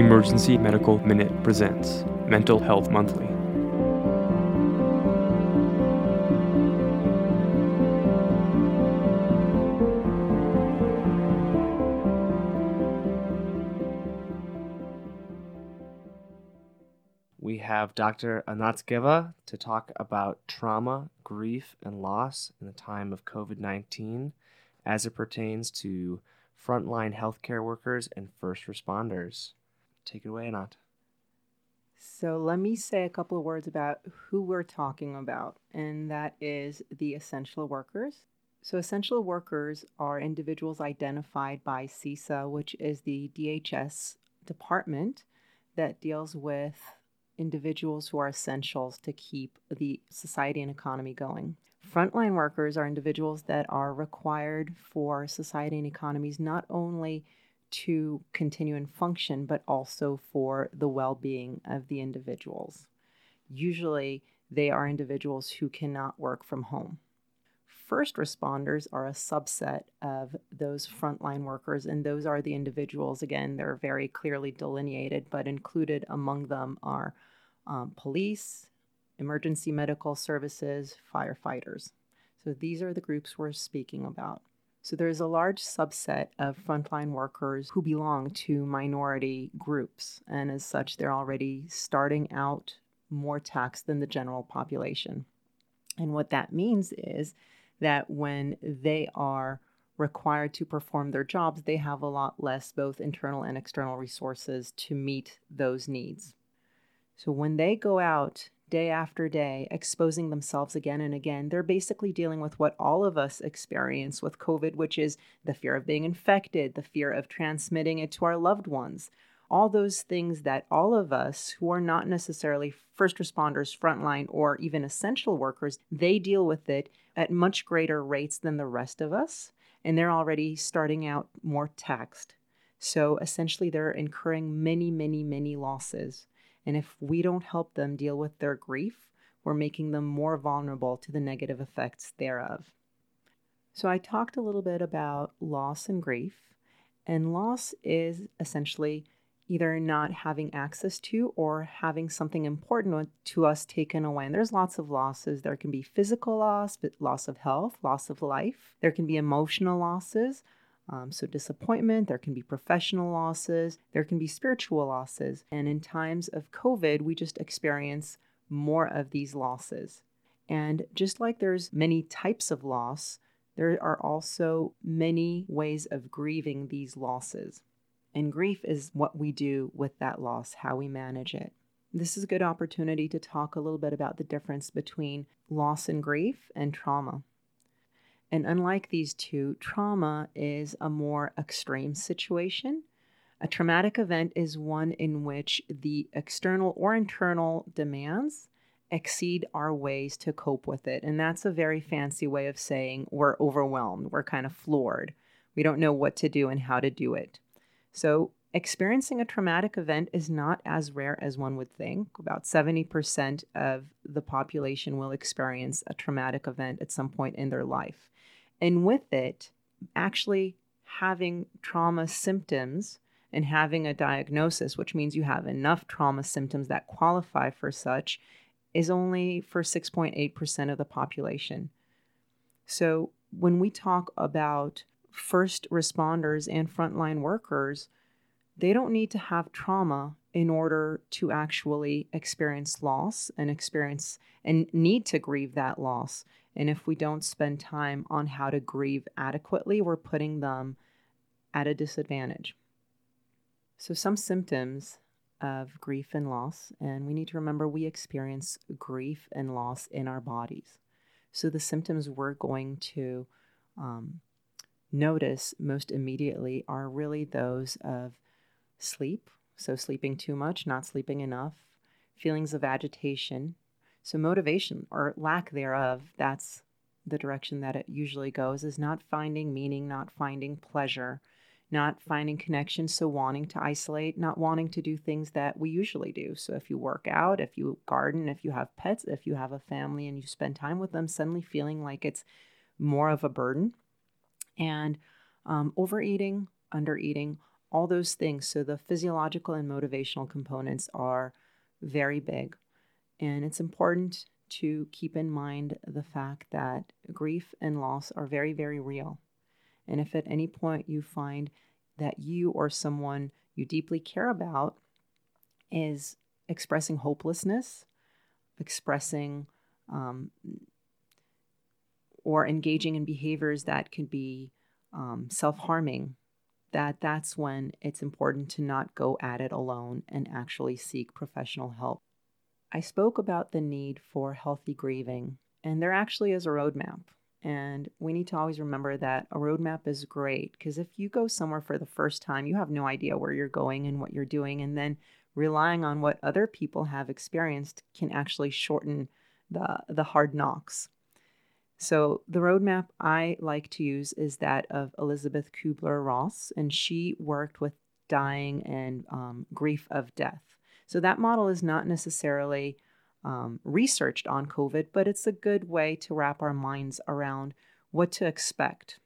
Emergency Medical Minute presents Mental Health Monthly. We have Dr. Anatskeva to talk about trauma, grief, and loss in the time of COVID 19 as it pertains to frontline healthcare workers and first responders. Take it away, Anat. So, let me say a couple of words about who we're talking about, and that is the essential workers. So, essential workers are individuals identified by CISA, which is the DHS department that deals with individuals who are essentials to keep the society and economy going. Frontline workers are individuals that are required for society and economies not only to continue and function, but also for the well being of the individuals. Usually, they are individuals who cannot work from home. First responders are a subset of those frontline workers, and those are the individuals, again, they're very clearly delineated, but included among them are um, police, emergency medical services, firefighters. So these are the groups we're speaking about. So there's a large subset of frontline workers who belong to minority groups, and as such, they're already starting out more taxed than the general population. And what that means is that when they are required to perform their jobs, they have a lot less both internal and external resources to meet those needs. So when they go out day after day, exposing themselves again and again, they're basically dealing with what all of us experience with COVID, which is the fear of being infected, the fear of transmitting it to our loved ones. All those things that all of us who are not necessarily first responders, frontline, or even essential workers, they deal with it at much greater rates than the rest of us. And they're already starting out more taxed. So essentially, they're incurring many, many, many losses. And if we don't help them deal with their grief, we're making them more vulnerable to the negative effects thereof. So, I talked a little bit about loss and grief, and loss is essentially either not having access to or having something important to us taken away. And there's lots of losses. There can be physical loss, loss of health, loss of life. There can be emotional losses, um, so, disappointment, there can be professional losses, there can be spiritual losses. And in times of COVID, we just experience more of these losses. And just like there's many types of loss, there are also many ways of grieving these losses. And grief is what we do with that loss, how we manage it. This is a good opportunity to talk a little bit about the difference between loss and grief and trauma. And unlike these two, trauma is a more extreme situation. A traumatic event is one in which the external or internal demands exceed our ways to cope with it. And that's a very fancy way of saying we're overwhelmed, we're kind of floored. We don't know what to do and how to do it. So, experiencing a traumatic event is not as rare as one would think. About 70% of the population will experience a traumatic event at some point in their life. And with it, actually having trauma symptoms and having a diagnosis, which means you have enough trauma symptoms that qualify for such, is only for 6.8% of the population. So when we talk about first responders and frontline workers, they don't need to have trauma in order to actually experience loss and experience and need to grieve that loss. And if we don't spend time on how to grieve adequately, we're putting them at a disadvantage. So, some symptoms of grief and loss, and we need to remember we experience grief and loss in our bodies. So, the symptoms we're going to um, notice most immediately are really those of sleep, so sleeping too much, not sleeping enough, feelings of agitation, so, motivation or lack thereof, that's the direction that it usually goes, is not finding meaning, not finding pleasure, not finding connection. So, wanting to isolate, not wanting to do things that we usually do. So, if you work out, if you garden, if you have pets, if you have a family and you spend time with them, suddenly feeling like it's more of a burden. And um, overeating, undereating, all those things. So the physiological and motivational components are very big. And it's important to keep in mind the fact that grief and loss are very, very real. And if at any point you find that you or someone you deeply care about is expressing hopelessness, expressing um, or engaging in behaviors that can be um, self-harming that that's when it's important to not go at it alone and actually seek professional help i spoke about the need for healthy grieving and there actually is a roadmap and we need to always remember that a roadmap is great because if you go somewhere for the first time you have no idea where you're going and what you're doing and then relying on what other people have experienced can actually shorten the the hard knocks so, the roadmap I like to use is that of Elisabeth Kubler Ross, and she worked with dying and um, grief of death. So, that model is not necessarily um, researched on COVID, but it's a good way to wrap our minds around what to expect.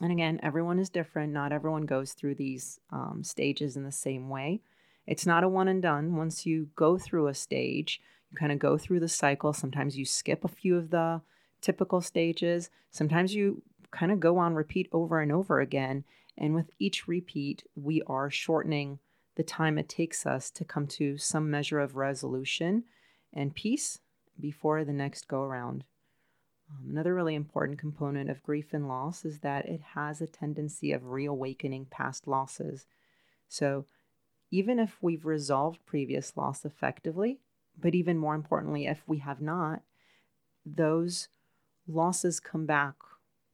And again, everyone is different. Not everyone goes through these um, stages in the same way. It's not a one and done. Once you go through a stage, you kind of go through the cycle. Sometimes you skip a few of the typical stages. Sometimes you kind of go on repeat over and over again. And with each repeat, we are shortening the time it takes us to come to some measure of resolution and peace before the next go around. Um, another really important component of grief and loss is that it has a tendency of reawakening past losses. So, even if we've resolved previous loss effectively, but even more importantly, if we have not, those losses come back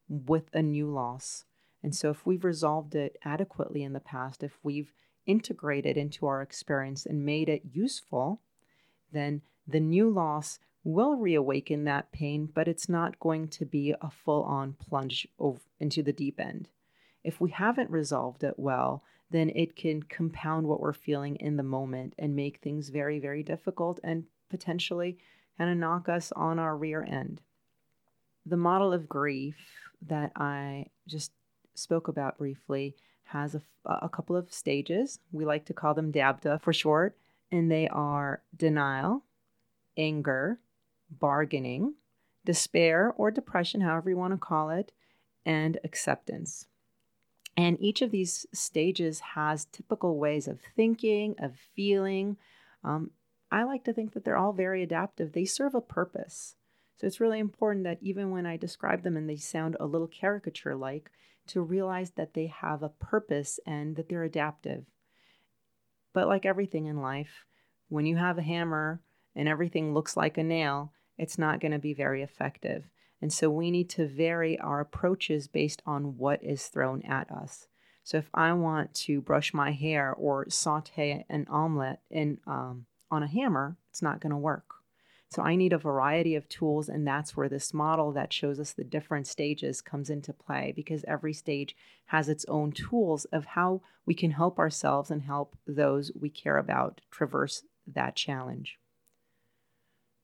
with a new loss. And so, if we've resolved it adequately in the past, if we've integrated into our experience and made it useful, then the new loss will reawaken that pain, but it's not going to be a full on plunge into the deep end. If we haven't resolved it well, then it can compound what we're feeling in the moment and make things very, very difficult and potentially kind of knock us on our rear end the model of grief that I just spoke about briefly has a, a couple of stages. We like to call them DABDA for short, and they are denial, anger, bargaining, despair or depression, however you want to call it, and acceptance. And each of these stages has typical ways of thinking, of feeling. Um, I like to think that they're all very adaptive. They serve a purpose. So it's really important that even when I describe them and they sound a little caricature like, to realize that they have a purpose and that they're adaptive. But like everything in life, when you have a hammer and everything looks like a nail, it's not going to be very effective. And so we need to vary our approaches based on what is thrown at us. So if I want to brush my hair or saute an omelet in um, on a hammer, it's not going to work. So I need a variety of tools, and that's where this model that shows us the different stages comes into play because every stage has its own tools of how we can help ourselves and help those we care about traverse that challenge.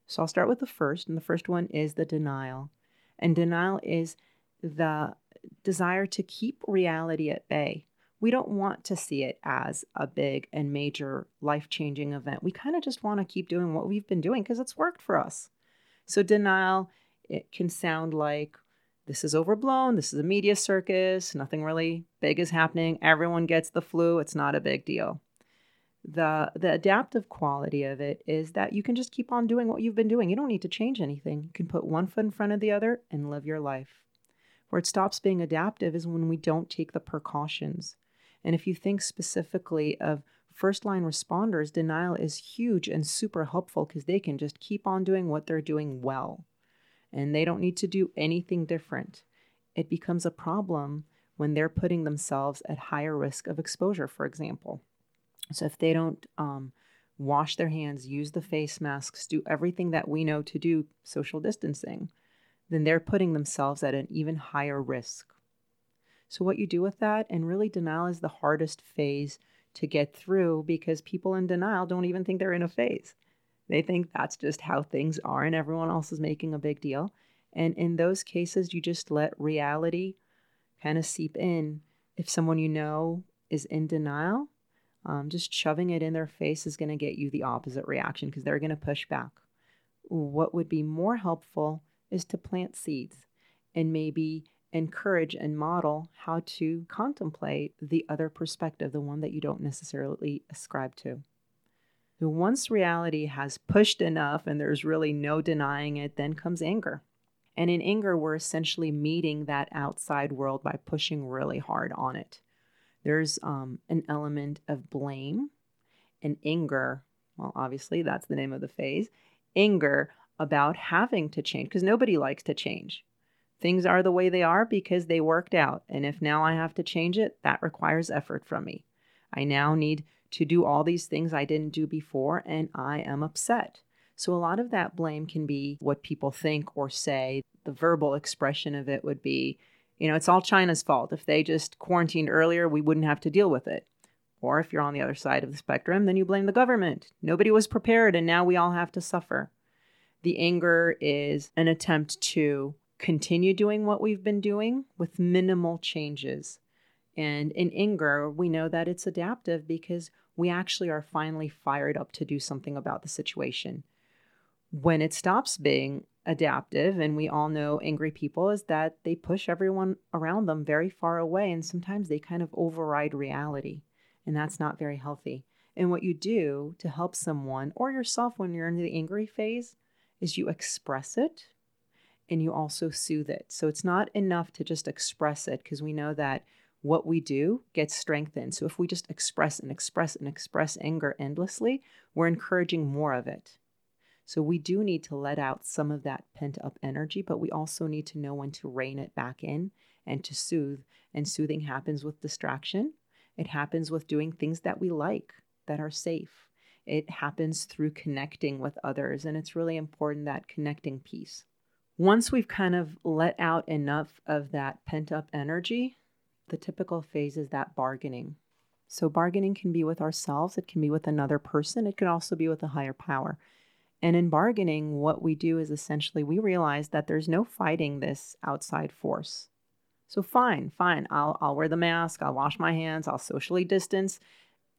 So I'll start with the first, and the first one is the denial. And denial is the desire to keep reality at bay we don't want to see it as a big and major life changing event. We kind of just want to keep doing what we've been doing because it's worked for us. So, denial, it can sound like this is overblown, this is a media circus, nothing really big is happening, everyone gets the flu, it's not a big deal. The, the adaptive quality of it is that you can just keep on doing what you've been doing. You don't need to change anything. You can put one foot in front of the other and live your life. Where it stops being adaptive is when we don't take the precautions. And if you think specifically of first line responders, denial is huge and super helpful because they can just keep on doing what they're doing well and they don't need to do anything different. It becomes a problem when they're putting themselves at higher risk of exposure, for example. So if they don't um, wash their hands, use the face masks, do everything that we know to do social distancing, then they're putting themselves at an even higher risk. So, what you do with that, and really, denial is the hardest phase to get through because people in denial don't even think they're in a phase. They think that's just how things are, and everyone else is making a big deal. And in those cases, you just let reality kind of seep in. If someone you know is in denial, um, just shoving it in their face is going to get you the opposite reaction because they're going to push back. What would be more helpful is to plant seeds and maybe encourage and model how to contemplate the other perspective, the one that you don't necessarily ascribe to. Once reality has pushed enough and there's really no denying it, then comes anger. And in anger, we're essentially meeting that outside world by pushing really hard on it. There's um, an element of blame and anger. Well, obviously, that's the name of the phase. Anger about having to change because nobody likes to change. Things are the way they are because they worked out. And if now I have to change it, that requires effort from me. I now need to do all these things I didn't do before, and I am upset. So, a lot of that blame can be what people think or say. The verbal expression of it would be, you know, it's all China's fault. If they just quarantined earlier, we wouldn't have to deal with it. Or if you're on the other side of the spectrum, then you blame the government. Nobody was prepared, and now we all have to suffer. The anger is an attempt to continue doing what we've been doing with minimal changes. And in anger, we know that it's adaptive because we actually are finally fired up to do something about the situation when it stops being adaptive, and we all know angry people, is that they push everyone around them very far away. And sometimes they kind of override reality. And that's not very healthy. And what you do to help someone or yourself when you're in the angry phase is you express it and you also soothe it. So it's not enough to just express it because we know that what we do gets strengthened. So if we just express and express and express anger endlessly, we're encouraging more of it. So we do need to let out some of that pent up energy, but we also need to know when to rein it back in and to soothe. And soothing happens with distraction, it happens with doing things that we like, that are safe. It happens through connecting with others. And it's really important that connecting piece. Once we've kind of let out enough of that pent up energy, the typical phase is that bargaining. So, bargaining can be with ourselves, it can be with another person, it can also be with a higher power. And in bargaining, what we do is essentially we realize that there's no fighting this outside force. So fine, fine, I'll I'll wear the mask, I'll wash my hands, I'll socially distance,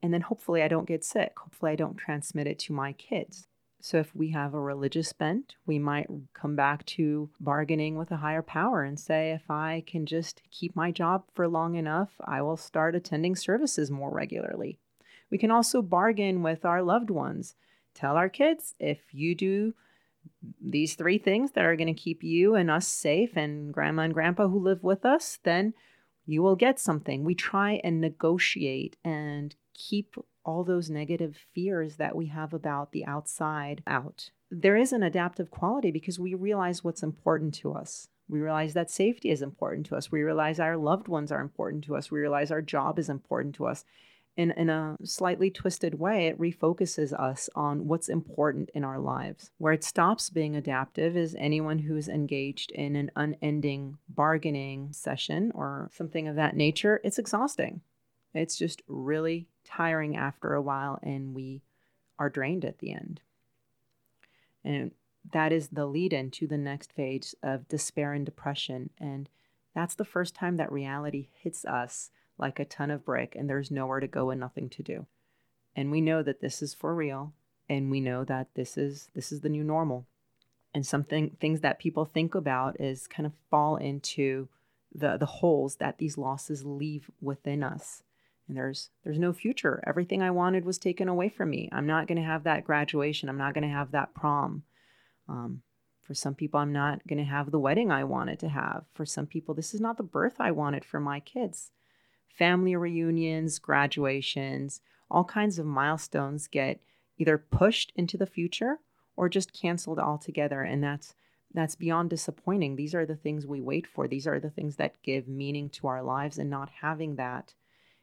and then hopefully I don't get sick. Hopefully I don't transmit it to my kids. So if we have a religious bent, we might come back to bargaining with a higher power and say if I can just keep my job for long enough, I will start attending services more regularly. We can also bargain with our loved ones tell our kids if you do these three things that are going to keep you and us safe and grandma and grandpa who live with us, then you will get something. We try and negotiate and keep all those negative fears that we have about the outside out. There is an adaptive quality because we realize what's important to us. We realize that safety is important to us. We realize our loved ones are important to us. We realize our job is important to us in, in a slightly twisted way, it refocuses us on what's important in our lives. Where it stops being adaptive is anyone who's engaged in an unending bargaining session or something of that nature. It's exhausting. It's just really tiring after a while, and we are drained at the end. And that is the lead in to the next phase of despair and depression. And that's the first time that reality hits us like a ton of brick and there's nowhere to go and nothing to do. And we know that this is for real and we know that this is this is the new normal. And something things that people think about is kind of fall into the the holes that these losses leave within us. And there's there's no future. Everything I wanted was taken away from me. I'm not going to have that graduation. I'm not going to have that prom. Um, for some people, I'm not going to have the wedding I wanted to have. For some people, this is not the birth I wanted for my kids family reunions, graduations, all kinds of milestones get either pushed into the future or just canceled altogether and that's that's beyond disappointing. These are the things we wait for. These are the things that give meaning to our lives and not having that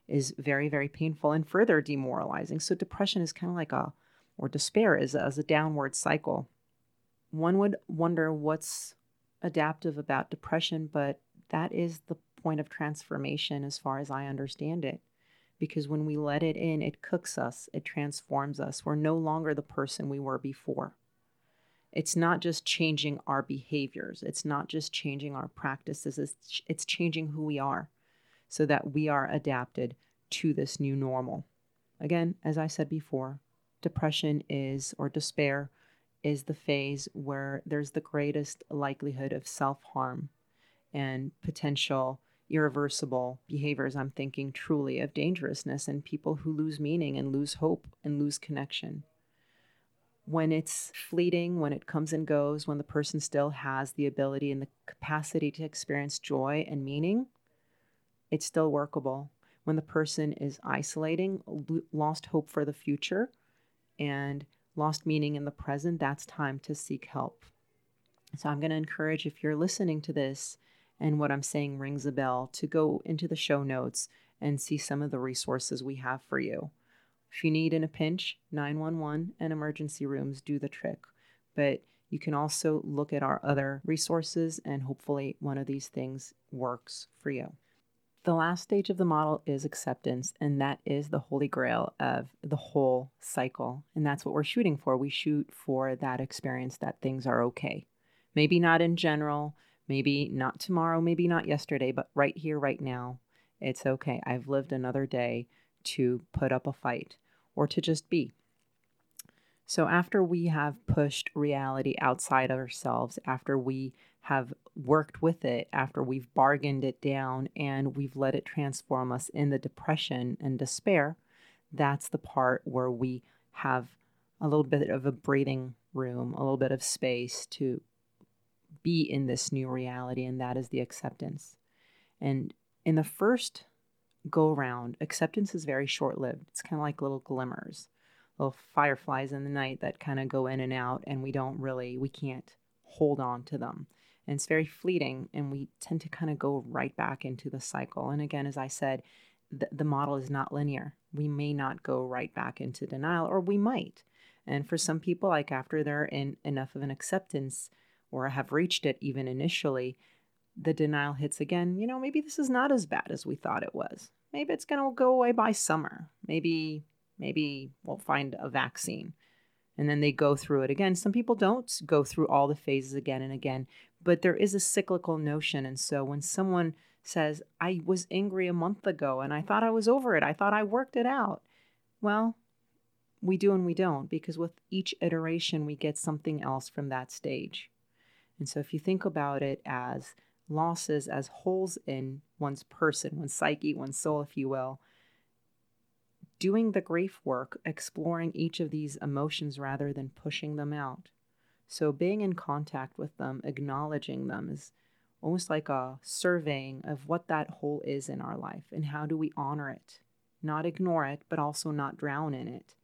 is very very painful and further demoralizing. So depression is kind of like a or despair is as a downward cycle. One would wonder what's adaptive about depression, but that is the point of transformation as far as I understand it. Because when we let it in, it cooks us, it transforms us. We're no longer the person we were before. It's not just changing our behaviors, it's not just changing our practices, it's, it's changing who we are so that we are adapted to this new normal. Again, as I said before, depression is, or despair, is the phase where there's the greatest likelihood of self harm and potential irreversible behaviors. I'm thinking truly of dangerousness and people who lose meaning and lose hope and lose connection. When it's fleeting, when it comes and goes, when the person still has the ability and the capacity to experience joy and meaning, it's still workable. When the person is isolating, lost hope for the future, and lost meaning in the present, that's time to seek help. So I'm going to encourage if you're listening to this and what I'm saying rings a bell, to go into the show notes and see some of the resources we have for you. If you need in a pinch, 911 and emergency rooms do the trick. But you can also look at our other resources, and hopefully, one of these things works for you. The last stage of the model is acceptance, and that is the holy grail of the whole cycle. And that's what we're shooting for. We shoot for that experience that things are okay. Maybe not in general, maybe not tomorrow, maybe not yesterday, but right here, right now, it's okay. I've lived another day to put up a fight or to just be. So, after we have pushed reality outside ourselves, after we have worked with it after we've bargained it down and we've let it transform us in the depression and despair, that's the part where we have a little bit of a breathing room, a little bit of space to be in this new reality, and that is the acceptance. And in the first go round, acceptance is very short lived. It's kind of like little glimmers, little fireflies in the night that kind of go in and out, and we don't really, we can't hold on to them and it's very fleeting and we tend to kind of go right back into the cycle and again as i said the, the model is not linear we may not go right back into denial or we might and for some people like after they're in enough of an acceptance or have reached it even initially the denial hits again you know maybe this is not as bad as we thought it was maybe it's going to go away by summer maybe maybe we'll find a vaccine and then they go through it again. Some people don't go through all the phases again and again, but there is a cyclical notion. And so when someone says, I was angry a month ago and I thought I was over it, I thought I worked it out. Well, we do and we don't because with each iteration, we get something else from that stage. And so if you think about it as losses, as holes in one's person, one's psyche, one's soul, if you will, doing the grief work, exploring each of these emotions rather than pushing them out, so being in contact with them, acknowledging them is almost like a surveying of what that hole is in our life and how do we honor it, not ignore it, but also not drown in it.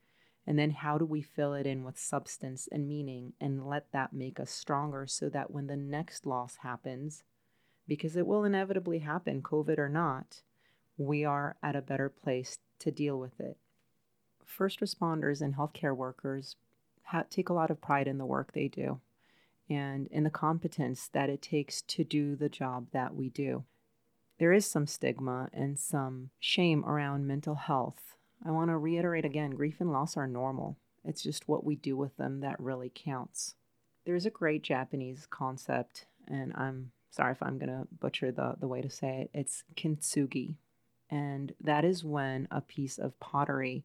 And then how do we fill it in with substance and meaning and let that make us stronger so that when the next loss happens, because it will inevitably happen, COVID or not, we are at a better place to deal with it. First responders and healthcare workers take a lot of pride in the work they do and in the competence that it takes to do the job that we do. There is some stigma and some shame around mental health. I want to reiterate again grief and loss are normal. It's just what we do with them that really counts. There's a great Japanese concept, and I'm sorry if I'm going to butcher the, the way to say it. It's kintsugi. And that is when a piece of pottery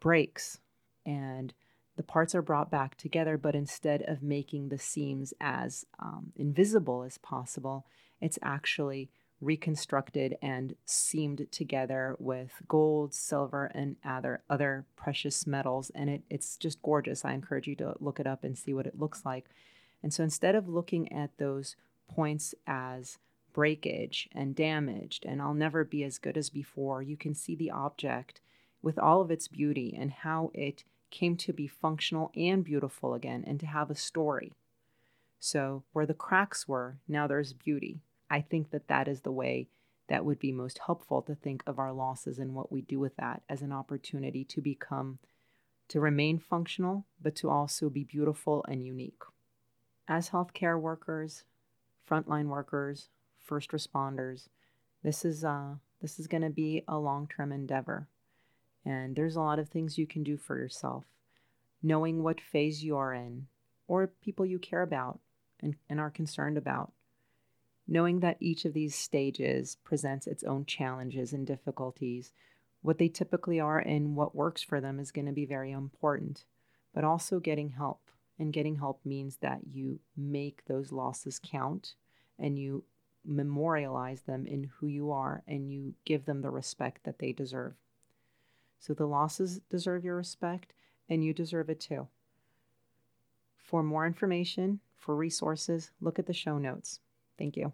breaks and the parts are brought back together, but instead of making the seams as um, invisible as possible, it's actually reconstructed and seamed together with gold, silver, and other other precious metals. And it, it's just gorgeous. I encourage you to look it up and see what it looks like. And so instead of looking at those points as breakage and damaged and I'll never be as good as before, you can see the object with all of its beauty and how it came to be functional and beautiful again and to have a story. So, where the cracks were, now there's beauty. I think that that is the way that would be most helpful to think of our losses and what we do with that as an opportunity to become, to remain functional, but to also be beautiful and unique. As healthcare workers, frontline workers, first responders, this is uh, this is going to be a long-term endeavor. And there's a lot of things you can do for yourself. Knowing what phase you are in, or people you care about and, and are concerned about. Knowing that each of these stages presents its own challenges and difficulties, what they typically are and what works for them is going to be very important, but also getting help. And getting help means that you make those losses count and you memorialize them in who you are and you give them the respect that they deserve. So the losses deserve your respect and you deserve it too. For more information, for resources, look at the show notes. Thank you.